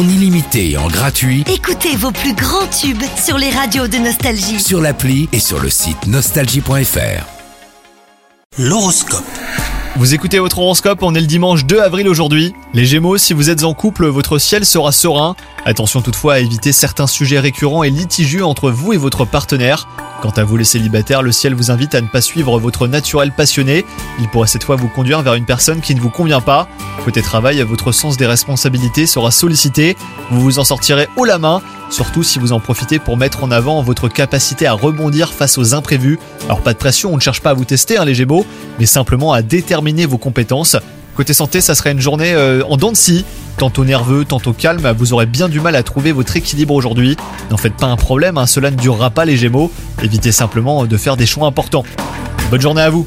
en illimité et en gratuit Écoutez vos plus grands tubes sur les radios de Nostalgie. sur l'appli et sur le site nostalgie.fr. L'horoscope. Vous écoutez votre horoscope, on est le dimanche 2 avril aujourd'hui. Les Gémeaux, si vous êtes en couple, votre ciel sera serein. Attention toutefois à éviter certains sujets récurrents et litigieux entre vous et votre partenaire. Quant à vous les célibataires, le ciel vous invite à ne pas suivre votre naturel passionné. Il pourrait cette fois vous conduire vers une personne qui ne vous convient pas. Côté travail, votre sens des responsabilités sera sollicité. Vous vous en sortirez haut la main, surtout si vous en profitez pour mettre en avant votre capacité à rebondir face aux imprévus. Alors pas de pression, on ne cherche pas à vous tester hein, les Gémeaux, mais simplement à déterminer vos compétences. Côté santé, ça serait une journée euh, en dents de scie. Tantôt nerveux, tantôt calme, vous aurez bien du mal à trouver votre équilibre aujourd'hui. N'en faites pas un problème, hein, cela ne durera pas les Gémeaux. Évitez simplement de faire des choix importants. Bonne journée à vous